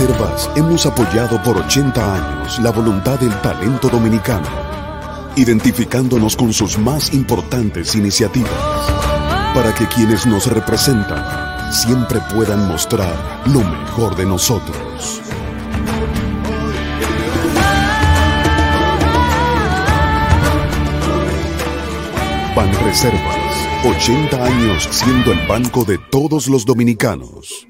Banreservas hemos apoyado por 80 años la voluntad del talento dominicano, identificándonos con sus más importantes iniciativas, para que quienes nos representan siempre puedan mostrar lo mejor de nosotros. Banreservas, 80 años siendo el banco de todos los dominicanos.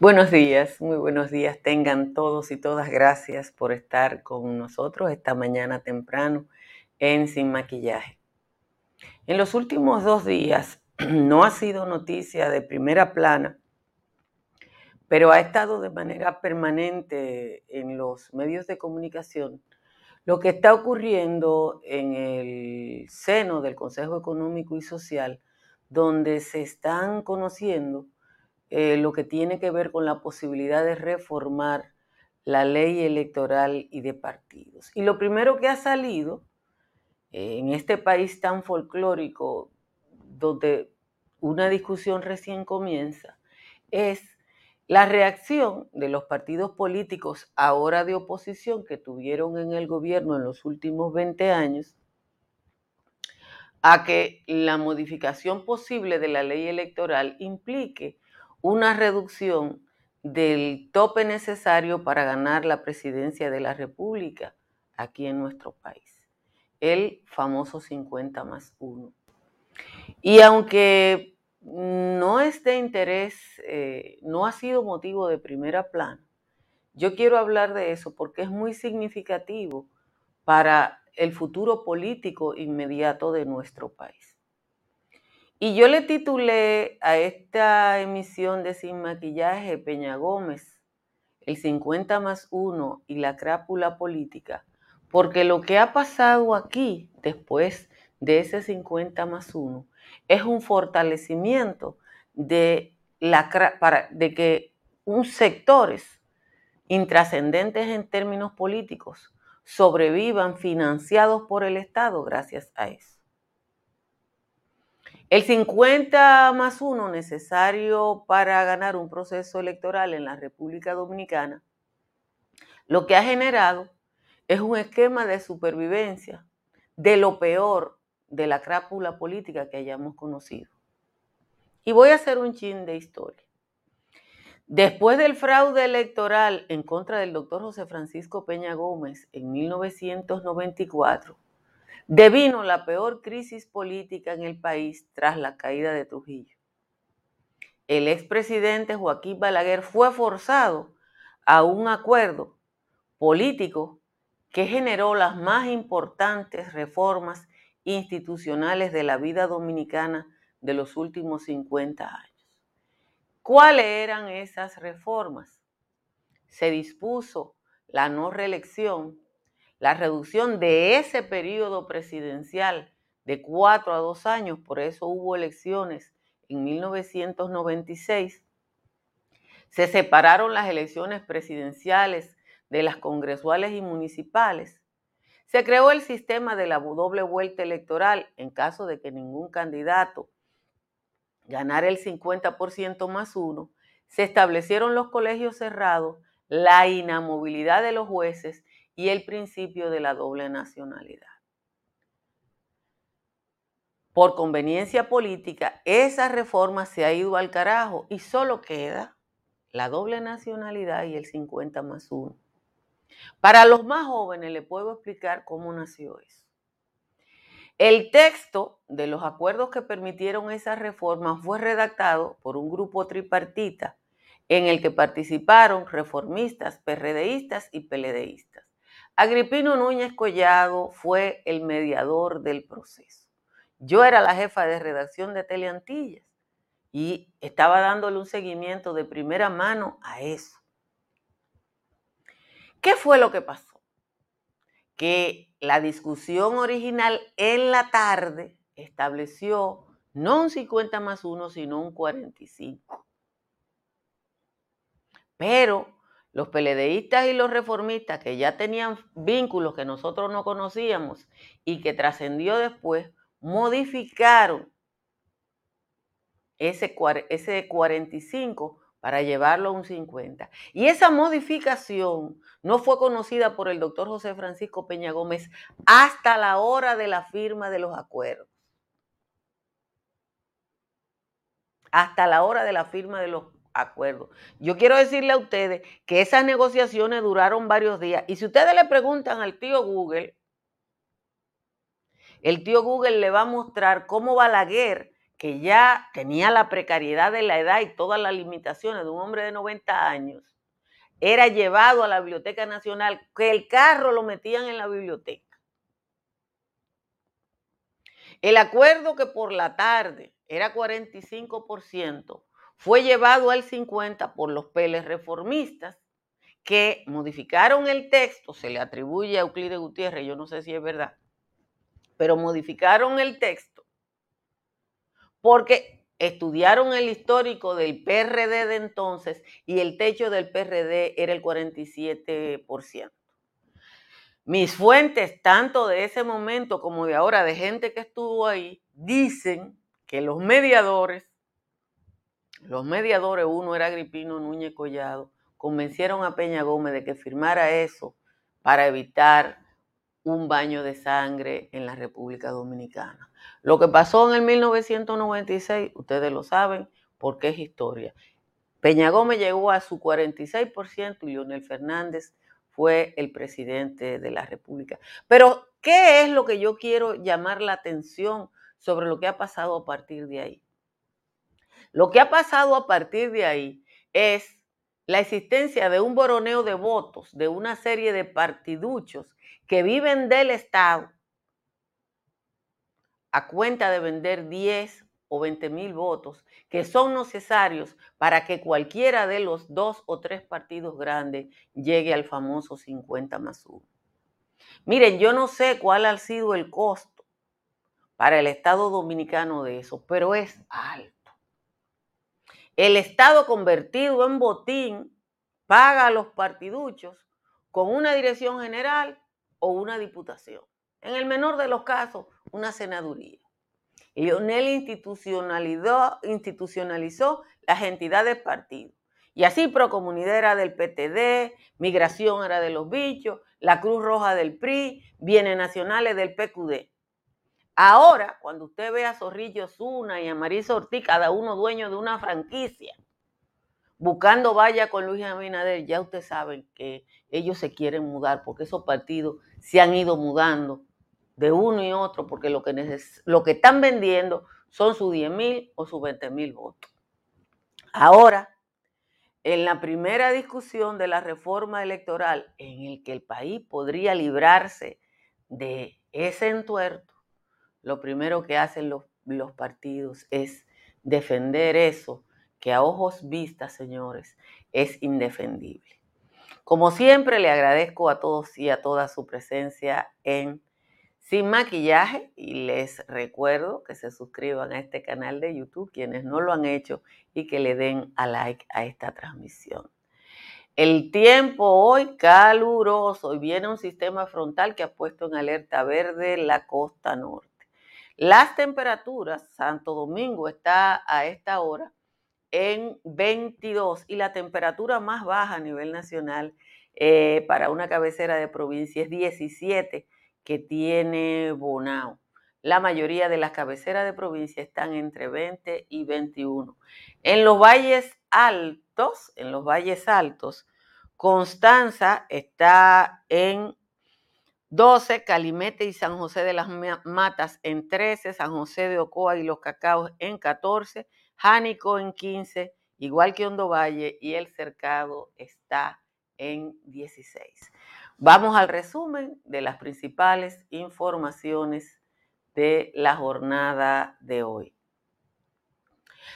Buenos días, muy buenos días. Tengan todos y todas gracias por estar con nosotros esta mañana temprano en Sin Maquillaje. En los últimos dos días no ha sido noticia de primera plana, pero ha estado de manera permanente en los medios de comunicación lo que está ocurriendo en el seno del Consejo Económico y Social, donde se están conociendo eh, lo que tiene que ver con la posibilidad de reformar la ley electoral y de partidos. Y lo primero que ha salido eh, en este país tan folclórico, donde una discusión recién comienza, es la reacción de los partidos políticos ahora de oposición que tuvieron en el gobierno en los últimos 20 años a que la modificación posible de la ley electoral implique una reducción del tope necesario para ganar la presidencia de la República aquí en nuestro país, el famoso 50 más 1. Y aunque no es de interés, eh, no ha sido motivo de primera plana, yo quiero hablar de eso porque es muy significativo para el futuro político inmediato de nuestro país. Y yo le titulé a esta emisión de Sin Maquillaje Peña Gómez, el 50 más 1 y la crápula política, porque lo que ha pasado aquí después de ese 50 más 1 es un fortalecimiento de, la, para, de que un sectores intrascendentes en términos políticos sobrevivan financiados por el Estado gracias a eso. El 50 más 1 necesario para ganar un proceso electoral en la República Dominicana, lo que ha generado es un esquema de supervivencia de lo peor de la crápula política que hayamos conocido. Y voy a hacer un chin de historia. Después del fraude electoral en contra del doctor José Francisco Peña Gómez en 1994, devino la peor crisis política en el país tras la caída de Trujillo. El expresidente Joaquín Balaguer fue forzado a un acuerdo político que generó las más importantes reformas institucionales de la vida dominicana de los últimos 50 años. ¿Cuáles eran esas reformas? Se dispuso la no reelección la reducción de ese periodo presidencial de cuatro a dos años, por eso hubo elecciones en 1996, se separaron las elecciones presidenciales de las congresuales y municipales, se creó el sistema de la doble vuelta electoral en caso de que ningún candidato ganara el 50% más uno, se establecieron los colegios cerrados, la inamovilidad de los jueces y el principio de la doble nacionalidad. Por conveniencia política, esa reforma se ha ido al carajo y solo queda la doble nacionalidad y el 50 más 1. Para los más jóvenes les puedo explicar cómo nació eso. El texto de los acuerdos que permitieron esa reforma fue redactado por un grupo tripartita en el que participaron reformistas, PRDistas y PLDistas. Agripino Núñez Collado fue el mediador del proceso. Yo era la jefa de redacción de Teleantillas y estaba dándole un seguimiento de primera mano a eso. ¿Qué fue lo que pasó? Que la discusión original en la tarde estableció no un 50 más 1, sino un 45. Pero los peledeístas y los reformistas que ya tenían vínculos que nosotros no conocíamos y que trascendió después, modificaron ese, ese 45 para llevarlo a un 50. Y esa modificación no fue conocida por el doctor José Francisco Peña Gómez hasta la hora de la firma de los acuerdos. Hasta la hora de la firma de los acuerdos. Yo quiero decirle a ustedes que esas negociaciones duraron varios días. Y si ustedes le preguntan al tío Google, el tío Google le va a mostrar cómo Balaguer que ya tenía la precariedad de la edad y todas las limitaciones de un hombre de 90 años, era llevado a la Biblioteca Nacional, que el carro lo metían en la biblioteca. El acuerdo que por la tarde era 45%, fue llevado al 50% por los peles reformistas que modificaron el texto, se le atribuye a Euclides Gutiérrez, yo no sé si es verdad, pero modificaron el texto porque estudiaron el histórico del PRD de entonces y el techo del PRD era el 47%. Mis fuentes, tanto de ese momento como de ahora, de gente que estuvo ahí, dicen que los mediadores, los mediadores, uno era Agripino Núñez Collado, convencieron a Peña Gómez de que firmara eso para evitar un baño de sangre en la República Dominicana. Lo que pasó en el 1996, ustedes lo saben, porque es historia. Peña Gómez llegó a su 46% y Leonel Fernández fue el presidente de la República. Pero, ¿qué es lo que yo quiero llamar la atención sobre lo que ha pasado a partir de ahí? Lo que ha pasado a partir de ahí es la existencia de un boroneo de votos de una serie de partiduchos que viven del Estado a cuenta de vender 10 o 20 mil votos que son necesarios para que cualquiera de los dos o tres partidos grandes llegue al famoso 50 más 1. Miren, yo no sé cuál ha sido el costo para el Estado dominicano de eso, pero es alto. El Estado convertido en botín paga a los partiduchos con una dirección general o una diputación. En el menor de los casos, una senaduría. Lionel institucionalizó, institucionalizó las entidades partidos. Y así Procomunidad era del PTD, Migración era de los bichos, la Cruz Roja del PRI, Bienes Nacionales del PQD. Ahora, cuando usted ve a Zorrillo Zuna y a Marisa Ortiz, cada uno dueño de una franquicia, buscando vaya con Luis Abinader, ya ustedes saben que ellos se quieren mudar porque esos partidos se han ido mudando de uno y otro porque lo que, lo que están vendiendo son sus 10 mil o sus 20 mil votos. Ahora, en la primera discusión de la reforma electoral en el que el país podría librarse de ese entuerto, lo primero que hacen los, partidos es defender eso que a ojos vistas, señores, es indefendible. Como siempre, le agradezco a todos y a todas su presencia en Sin Maquillaje y les recuerdo que se suscriban a este canal de YouTube quienes no lo han hecho y que le den a like a esta transmisión. El tiempo hoy caluroso y viene un sistema frontal que ha puesto en alerta verde la costa norte. Las temperaturas, Santo Domingo está a esta hora en 22 y la temperatura más baja a nivel nacional eh, para una cabecera de provincia es 17 que tiene Bonao. La mayoría de las cabeceras de provincia están entre 20 y 21. En los valles altos, en los valles altos, Constanza está en 12, Calimete y San José de las Matas en 13, San José de Ocoa y los Cacaos en 14, Jánico en 15, igual que Hondo Valle, y el cercado está en 16. Vamos al resumen de las principales informaciones de la jornada de hoy.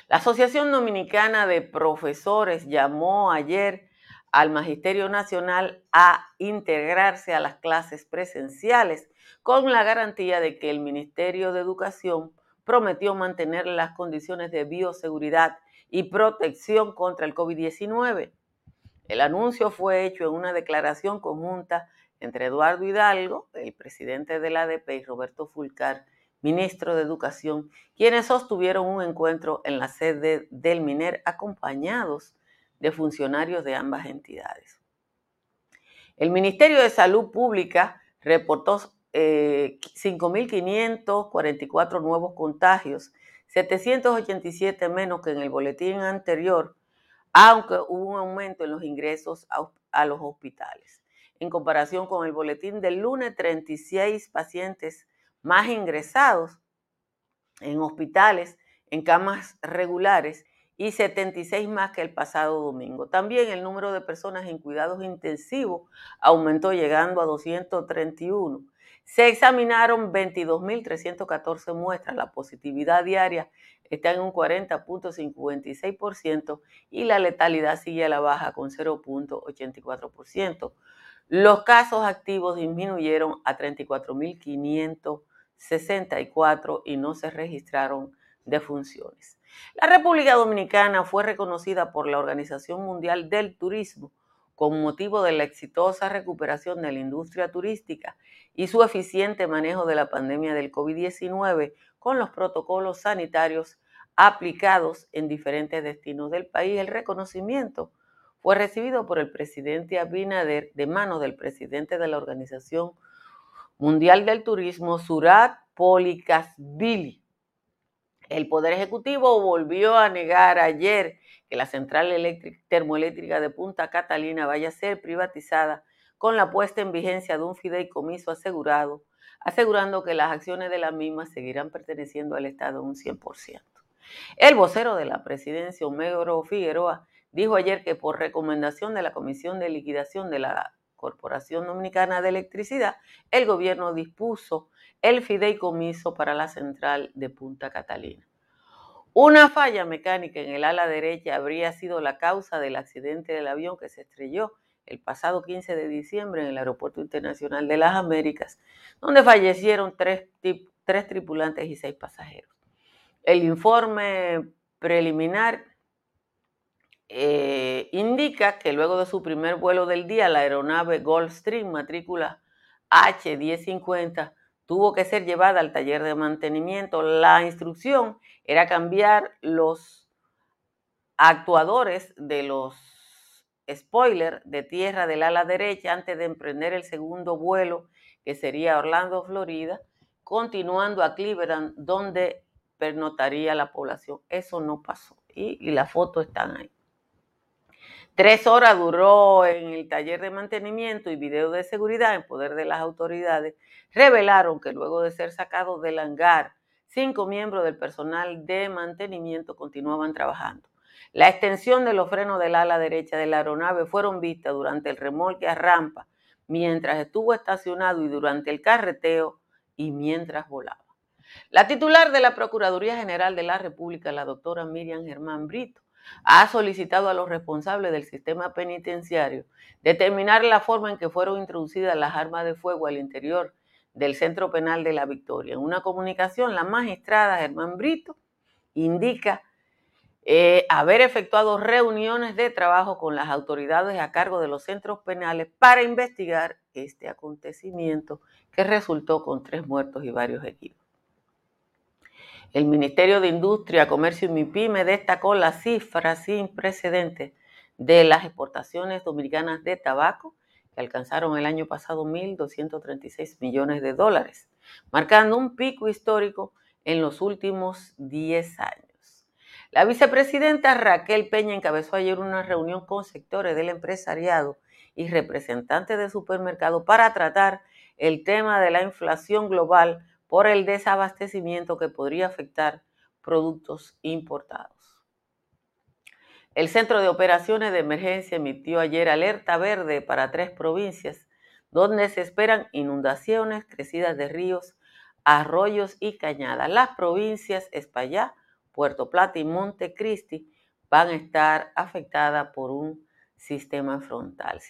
La Asociación Dominicana de Profesores llamó ayer al Magisterio Nacional a integrarse a las clases presenciales con la garantía de que el Ministerio de Educación prometió mantener las condiciones de bioseguridad y protección contra el COVID-19. El anuncio fue hecho en una declaración conjunta entre Eduardo Hidalgo, el presidente de la ADP, y Roberto Fulcar, ministro de Educación, quienes sostuvieron un encuentro en la sede del MINER acompañados de funcionarios de ambas entidades. El Ministerio de Salud Pública reportó 5.544 eh, nuevos contagios, 787 menos que en el boletín anterior, aunque hubo un aumento en los ingresos a, los hospitales. En comparación con el boletín del lunes, 36 pacientes más ingresados en hospitales, en camas regulares y 76 más que el pasado domingo. También el número de personas en cuidados intensivos aumentó llegando a 231. Se examinaron 22.314 muestras. La positividad diaria está en un 40.56% y la letalidad sigue a la baja con 0.84%. Los casos activos disminuyeron a 34.564 y no se registraron defunciones. La República Dominicana fue reconocida por la Organización Mundial del Turismo con motivo de la exitosa recuperación de la industria turística y su eficiente manejo de la pandemia del COVID-19 con los protocolos sanitarios aplicados en diferentes destinos del país. El reconocimiento fue recibido por el presidente Abinader de manos del presidente de la Organización Mundial del Turismo, Surat Polikasvili. El Poder Ejecutivo volvió a negar ayer que la central termoeléctrica de Punta Catalina vaya a ser privatizada con la puesta en vigencia de un fideicomiso asegurado, asegurando que las acciones de la misma seguirán perteneciendo al Estado un 100%. El vocero de la presidencia, Homero Figueroa, dijo ayer que por recomendación de la Comisión de Liquidación de la Corporación Dominicana de Electricidad, el gobierno dispuso el fideicomiso para la central de Punta Catalina. Una falla mecánica en el ala derecha habría sido la causa del accidente del avión que se estrelló el pasado 15 de diciembre en el Aeropuerto Internacional de las Américas, donde fallecieron tres, tripulantes y seis pasajeros. El informe preliminar eh, indica que luego de su primer vuelo del día, la aeronave Gulfstream, matrícula H1050, tuvo que ser llevada al taller de mantenimiento. La instrucción era cambiar los actuadores de los spoilers de tierra del ala derecha antes de emprender el segundo vuelo, que sería Orlando, Florida, continuando a Cleveland, donde pernotaría la población. Eso no pasó y, y las fotos están ahí. Tres horas duró en el taller de mantenimiento y video de seguridad en poder de las autoridades. Revelaron que luego de ser sacados del hangar, cinco miembros del personal de mantenimiento continuaban trabajando. La extensión de los frenos del ala derecha de la aeronave fueron vistas durante el remolque a rampa, mientras estuvo estacionado y durante el carreteo y mientras volaba. La titular de la Procuraduría General de la República, la doctora Miriam Germán Brito, ha solicitado a los responsables del sistema penitenciario determinar la forma en que fueron introducidas las armas de fuego al interior del Centro Penal de la Victoria. En una comunicación, la magistrada Germán Brito indica eh, haber efectuado reuniones de trabajo con las autoridades a cargo de los centros penales para investigar este acontecimiento que resultó con tres muertos y varios heridos. El Ministerio de Industria, Comercio y MIPYME destacó la cifra sin precedentes de las exportaciones dominicanas de tabaco, que alcanzaron el año pasado 1.236 millones de dólares, marcando un pico histórico en los últimos 10 años. La vicepresidenta Raquel Peña encabezó ayer una reunión con sectores del empresariado y representantes de supermercados para tratar el tema de la inflación global por el desabastecimiento que podría afectar productos importados. El Centro de Operaciones de Emergencia emitió ayer alerta verde para tres provincias donde se esperan inundaciones, crecidas de ríos, arroyos y cañadas. Las provincias Espaillá, Puerto Plata y Montecristi van a estar afectadas por un sistema frontal.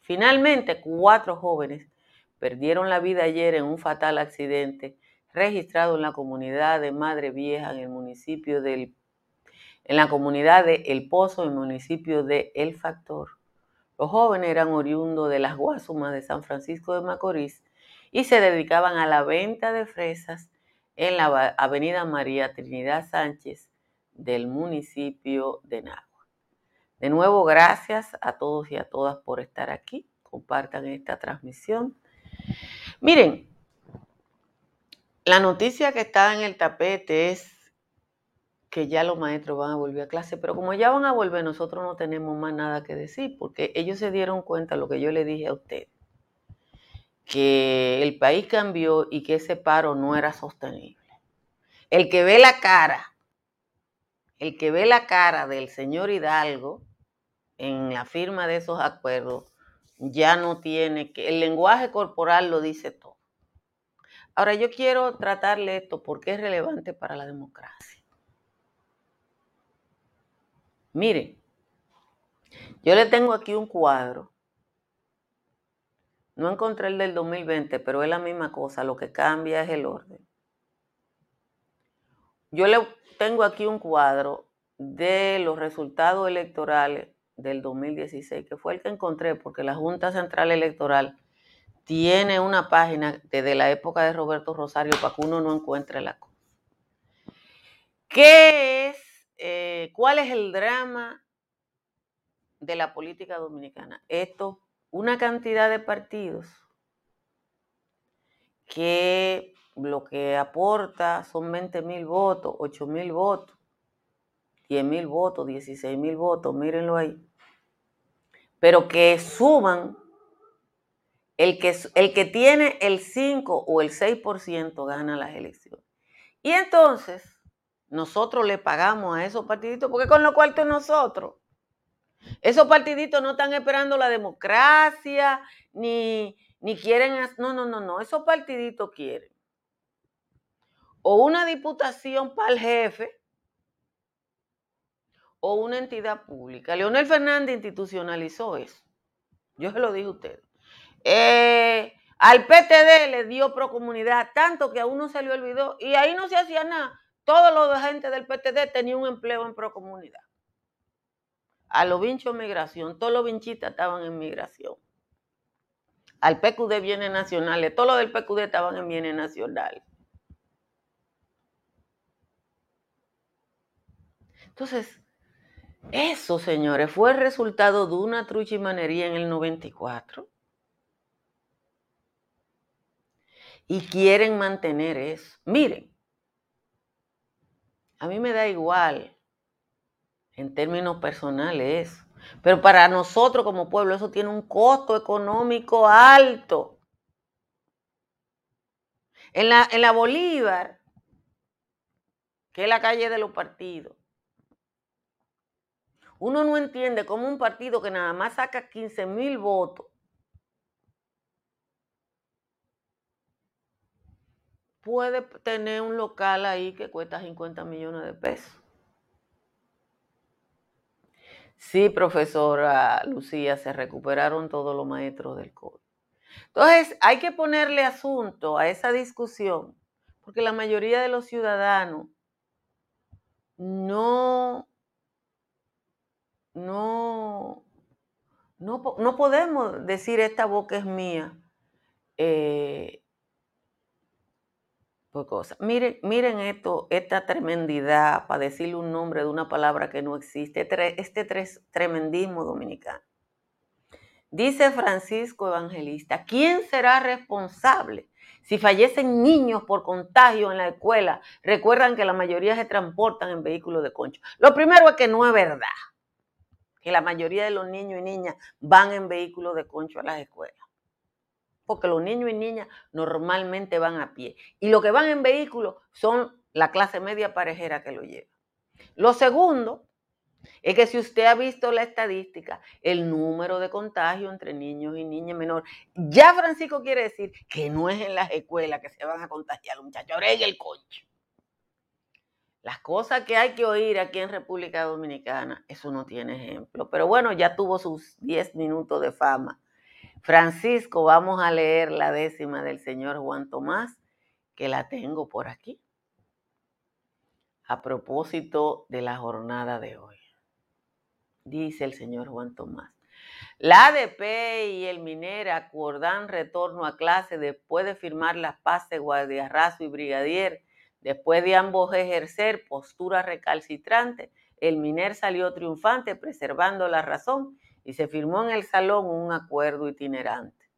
finalmente, cuatro jóvenes perdieron la vida ayer en un fatal accidente registrado en la comunidad de Madre Vieja en el municipio del en la comunidad de El Pozo, en el municipio de El Factor. Los jóvenes eran oriundos de las Guasumas de San Francisco de Macorís y se dedicaban a la venta de fresas en la avenida María Trinidad Sánchez del municipio de Nagua. De nuevo, gracias a todos y a todas por estar aquí. Compartan esta transmisión. Miren, la noticia que está en el tapete es que ya los maestros van a volver a clase, pero como ya van a volver, nosotros no tenemos más nada que decir, porque ellos se dieron cuenta de lo que yo le dije a usted, que el país cambió y que ese paro no era sostenible. El que ve la cara, el que ve la cara del señor Hidalgo en la firma de esos acuerdos, ya no tiene que, el lenguaje corporal lo dice todo. Ahora yo quiero tratarle esto porque es relevante para la democracia. Mire, yo le tengo aquí un cuadro no encontré el del 2020, pero es la misma cosa, lo que cambia es el orden. Yo le tengo aquí un cuadro de los resultados electorales del 2016, que fue el que encontré, porque la Junta Central Electoral tiene una página desde la época de Roberto Rosario para que uno no encuentre la cosa. ¿Qué es, eh, cuál es el drama de la política dominicana? Esto una cantidad de partidos que lo que aporta son 20 mil votos, 8 mil votos, 10 mil votos, 16 mil votos, mírenlo ahí. Pero que suman, el que, el que tiene el 5 o el 6% gana las elecciones. Y entonces, nosotros le pagamos a esos partiditos, porque con lo cual nosotros esos partiditos no están esperando la democracia, ni, ni quieren... No, no, no, no. Esos partiditos quieren o una diputación para el jefe o una entidad pública. Leonel Fernández institucionalizó eso. Yo se lo dije a usted. Eh, al PTD le dio procomunidad, tanto que a uno se le olvidó y ahí no se hacía nada. Todos los agentes del PTD tenían un empleo en procomunidad a los vinchos migración, todos los vinchitas estaban en migración. Al PQD bienes nacionales, todos los del PQD estaban en bienes nacionales. Entonces, eso, señores, fue el resultado de una truchimanería en el 94. Y quieren mantener eso. Miren, a mí me da igual en términos personales Pero para nosotros como pueblo eso tiene un costo económico alto. En la, en la Bolívar, que es la calle de los partidos, uno no entiende cómo un partido que nada más saca 15 mil votos puede tener un local ahí que cuesta 50 millones de pesos. Sí, profesora Lucía, se recuperaron todos los maestros del COVID. Entonces, hay que ponerle asunto a esa discusión, porque la mayoría de los ciudadanos no, no, no, podemos decir esta boca es mía. Eh. Miren, miren esto, esta tremendidad, para decirle un nombre de una palabra que no existe, este tremendismo dominicano. Dice Francisco Evangelista, ¿quién será responsable si fallecen niños por contagio en la escuela? Recuerdan que la mayoría se transportan en vehículos de concho. Lo primero es que no es verdad, que la mayoría de los niños y niñas van en vehículos de concho a las escuelas porque los niños y niñas normalmente van a pie. Y los que van en vehículos son la clase media parejera que lo lleva. Lo segundo es que si usted ha visto la estadística, el número de contagio entre niños y niñas menores, ya Francisco quiere decir que no es en las escuelas que se van a contagiar los muchachos, ahora en el concho. Las cosas que hay que oír aquí en República Dominicana, eso no tiene ejemplo. Pero bueno, ya tuvo sus 10 minutos de fama Francisco, vamos a leer la décima del señor Juan Tomás, que la tengo por aquí, a propósito de la jornada de hoy. Dice el señor Juan Tomás. La ADP y el Minera acordan retorno a clase después de firmar las paces Guardiarrazo y Brigadier, después de ambos ejercer postura recalcitrante el Miner salió triunfante preservando la razón y se firmó en el salón un acuerdo itinerante.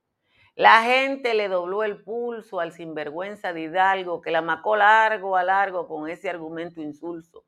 La gente le dobló el pulso al sinvergüenza de Hidalgo, que la macó largo a largo con ese argumento insulso,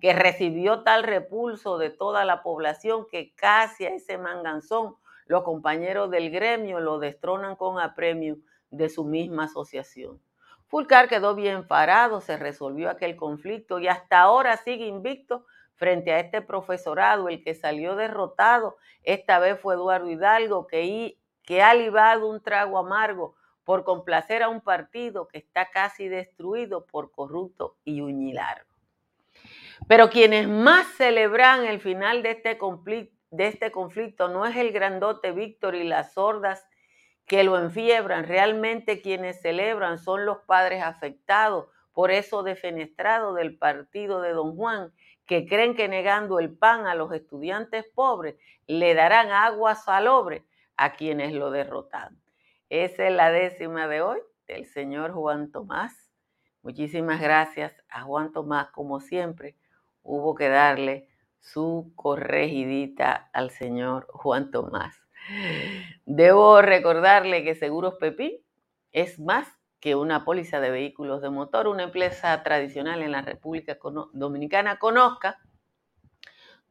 que recibió tal repulso de toda la población que casi a ese manganzón los compañeros del gremio lo destronan con apremio de su misma asociación. Fulcar quedó bien parado, se resolvió aquel conflicto y hasta ahora sigue invicto frente a este profesorado. El que salió derrotado esta vez fue Eduardo Hidalgo, que, ha libado un trago amargo por complacer a un partido que está casi destruido por corrupto y uñilargo. Pero quienes más celebran el final de este, de este conflicto no es el grandote Víctor y las sordas que lo enfiebran, realmente quienes celebran son los padres afectados por eso defenestrado del partido de Don Juan, que creen que negando el pan a los estudiantes pobres le darán agua salobre a quienes lo derrotan. Esa es la décima de hoy del señor Juan Tomás. Muchísimas gracias a Juan Tomás, como siempre, hubo que darle su corregidita al señor Juan Tomás. Debo recordarle que Seguros Pepín es más que una póliza de vehículos de motor, una empresa tradicional en la República Dominicana conozca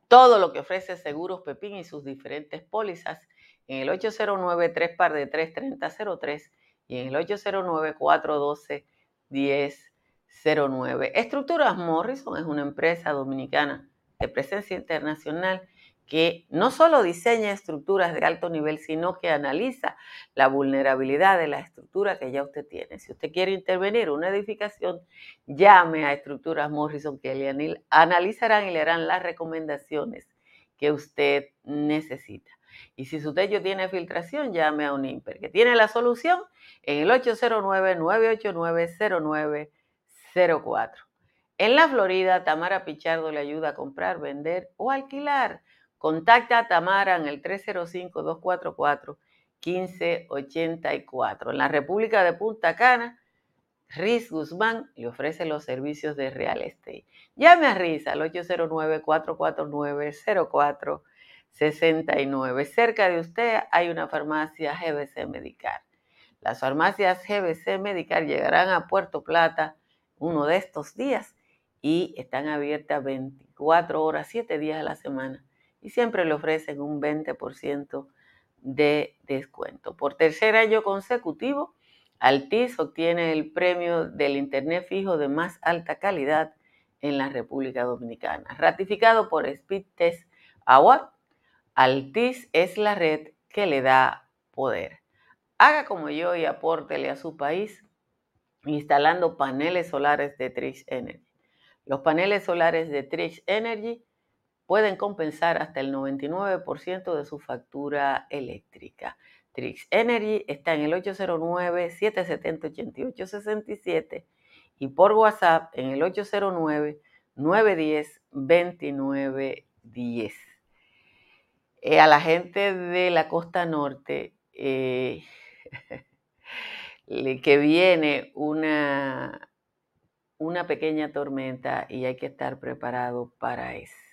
todo lo que ofrece Seguros Pepín y sus diferentes pólizas en el 809 3 par de 33003 y en el 809 412 1009. Estructuras Morrison es una empresa dominicana de presencia internacional que no solo diseña estructuras de alto nivel, sino que analiza la vulnerabilidad de la estructura que ya usted tiene. Si usted quiere intervenir una edificación, llame a Estructuras Morrison que analizarán y le harán las recomendaciones que usted necesita. Y si su techo tiene filtración, llame a Unimper, que tiene la solución en el 809-989-0904. En la Florida, Tamara Pichardo le ayuda a comprar, vender o alquilar Contacta a Tamara en el 305-244-1584. En la República de Punta Cana, Riz Guzmán le ofrece los servicios de real estate. Llame a Riz al 809-449-0469. Cerca de usted hay una farmacia GBC Medical. Las farmacias GBC Medical llegarán a Puerto Plata uno de estos días y están abiertas 24 horas, 7 días a la semana y siempre le ofrecen un 20% de descuento. Por tercer año consecutivo, Altis obtiene el premio del Internet fijo de más alta calidad en la República Dominicana. Ratificado por Speed Test Award, Altis es la red que le da poder. Haga como yo y apórtele a su país instalando paneles solares de Trix Energy. Los paneles solares de Trix Energy pueden compensar hasta el 99% de su factura eléctrica. Trix Energy está en el 809-770-8867 y por WhatsApp en el 809-910-2910. Eh, a la gente de la costa norte eh, que viene una, una pequeña tormenta y hay que estar preparado para eso.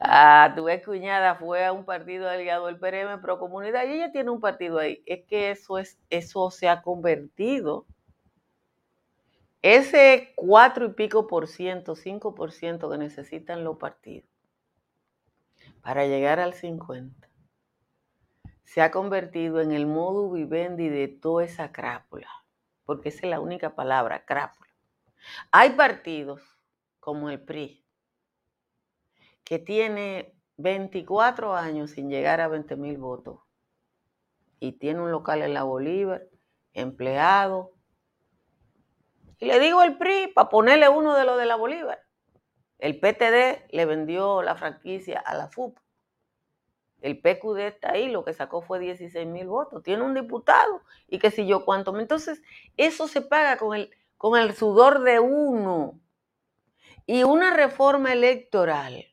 Ah, tu ex cuñada fue a un partido aliado del PRM Pro Comunidad y ella tiene un partido ahí. Es que eso, es, eso se ha convertido. Ese cuatro y pico por ciento, cinco por ciento que necesitan los partidos para llegar al 50, se ha convertido en el modo vivendi de toda esa crápula, porque esa es la única palabra, crápula. Hay partidos como el PRI, que tiene 24 años sin llegar a 20 mil votos y tiene un local en la Bolívar, empleado. Y le digo el PRI para ponerle uno de los de la Bolívar. El PTD le vendió la franquicia a la FUP. El PQD está ahí, lo que sacó fue 16 mil votos. Tiene un diputado y qué sé yo cuánto. Entonces, eso se paga con el, con el sudor de uno y una reforma electoral,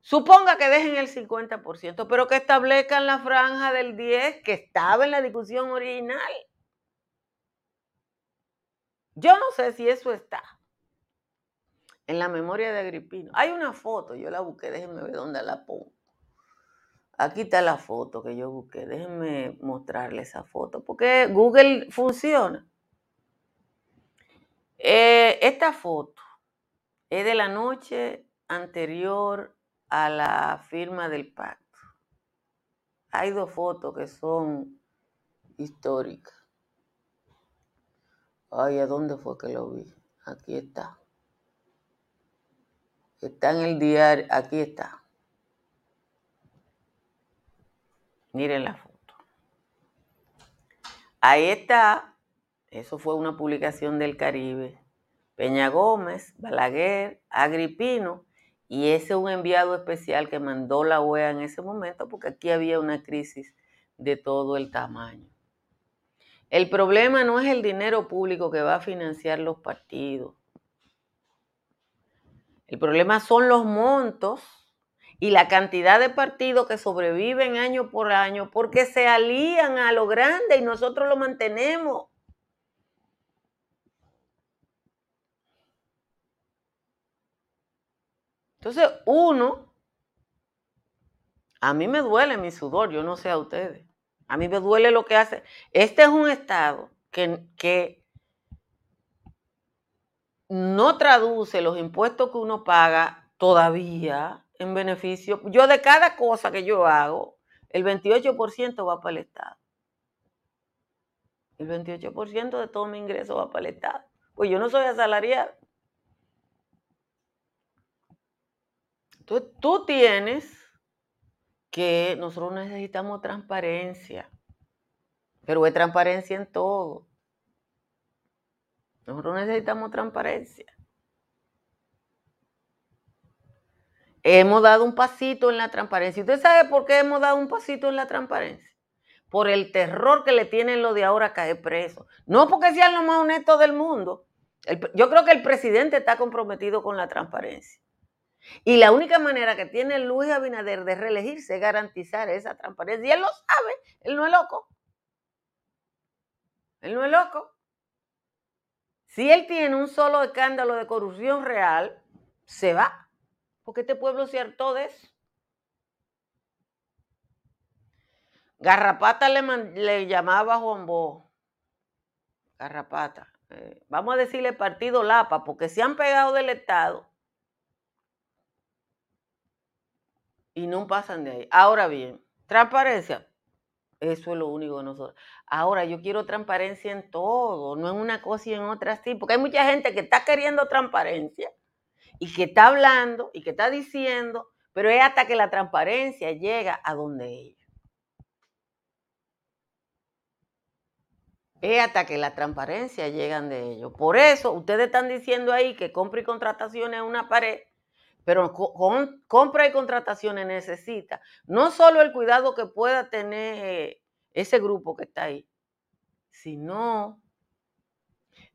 suponga que dejen el 50%, pero que establezcan la franja del 10% que estaba en la discusión original. Yo no sé si eso está en la memoria de Agripino. Hay una foto, yo la busqué, déjenme ver dónde la pongo. Aquí está la foto que yo busqué, déjenme mostrarle esa foto, porque Google funciona. Eh, esta foto es de la noche anterior a la firma del pacto. Hay dos fotos que son históricas. Ay, ¿a dónde fue que lo vi? Aquí está. Está en el diario, aquí está. Miren la foto. Ahí está, eso fue una publicación del Caribe. Peña Gómez, Balaguer, Agripino, y ese es un enviado especial que mandó la OEA en ese momento porque aquí había una crisis de todo el tamaño. El problema no es el dinero público que va a financiar los partidos. El problema son los montos y la cantidad de partidos que sobreviven año por año porque se alían a lo grande y nosotros lo mantenemos. Entonces, uno, a mí me duele mi sudor, yo no sé a ustedes. A mí me duele lo que hace. Este es un Estado que, no traduce los impuestos que uno paga todavía en beneficio. Yo de cada cosa que yo hago, el 28% va para el Estado. El 28% de todo mi ingreso va para el Estado. Pues yo no soy asalariado. Entonces, tú tienes que nosotros necesitamos transparencia, pero hay transparencia en todo. Nosotros necesitamos transparencia. Hemos dado un pasito en la transparencia. ¿Usted sabe por qué hemos dado un pasito en la transparencia? Por el terror que le tienen lo de ahora caer preso. No porque sean los más honestos del mundo. yo creo que el presidente está comprometido con la transparencia. Y la única manera que tiene Luis Abinader de reelegirse es garantizar esa transparencia. Y él lo sabe, él no es loco. Él no es loco. Si él tiene un solo escándalo de corrupción real, se va. Porque este pueblo se hartó de eso. Garrapata le, le llamaba Juan Bo. Garrapata. Eh, vamos a decirle partido Lapa, porque se han pegado del Estado y no pasan de ahí. Ahora bien, transparencia, eso es lo único de nosotros. Ahora, yo quiero transparencia en todo, no en una cosa y en otra sí, porque hay mucha gente que está queriendo transparencia y que está hablando y que está diciendo, pero es hasta que la transparencia llega a donde ellos. Es hasta que la transparencia llegan de ellos. Por eso, ustedes están diciendo ahí que compra y contrataciones es una pared pero compra y contrataciones necesita no solo el cuidado que pueda tener ese grupo que está ahí, sino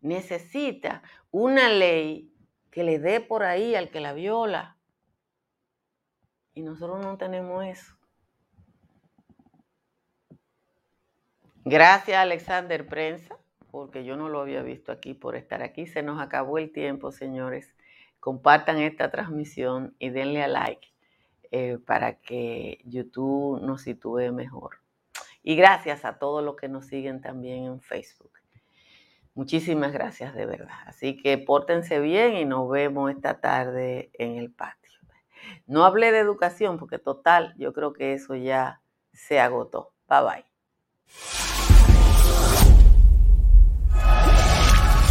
necesita una ley que le dé por ahí al que la viola. Y nosotros no tenemos eso. Gracias Alexander Prensa, porque yo no lo había visto aquí por estar aquí. Se nos acabó el tiempo, señores compartan esta transmisión y denle a like eh, para que YouTube nos sitúe mejor. Y gracias a todos los que nos siguen también en Facebook. Muchísimas gracias de verdad. Así que pórtense bien y nos vemos esta tarde en el patio. No hablé de educación porque total, yo creo que eso ya se agotó. Bye bye.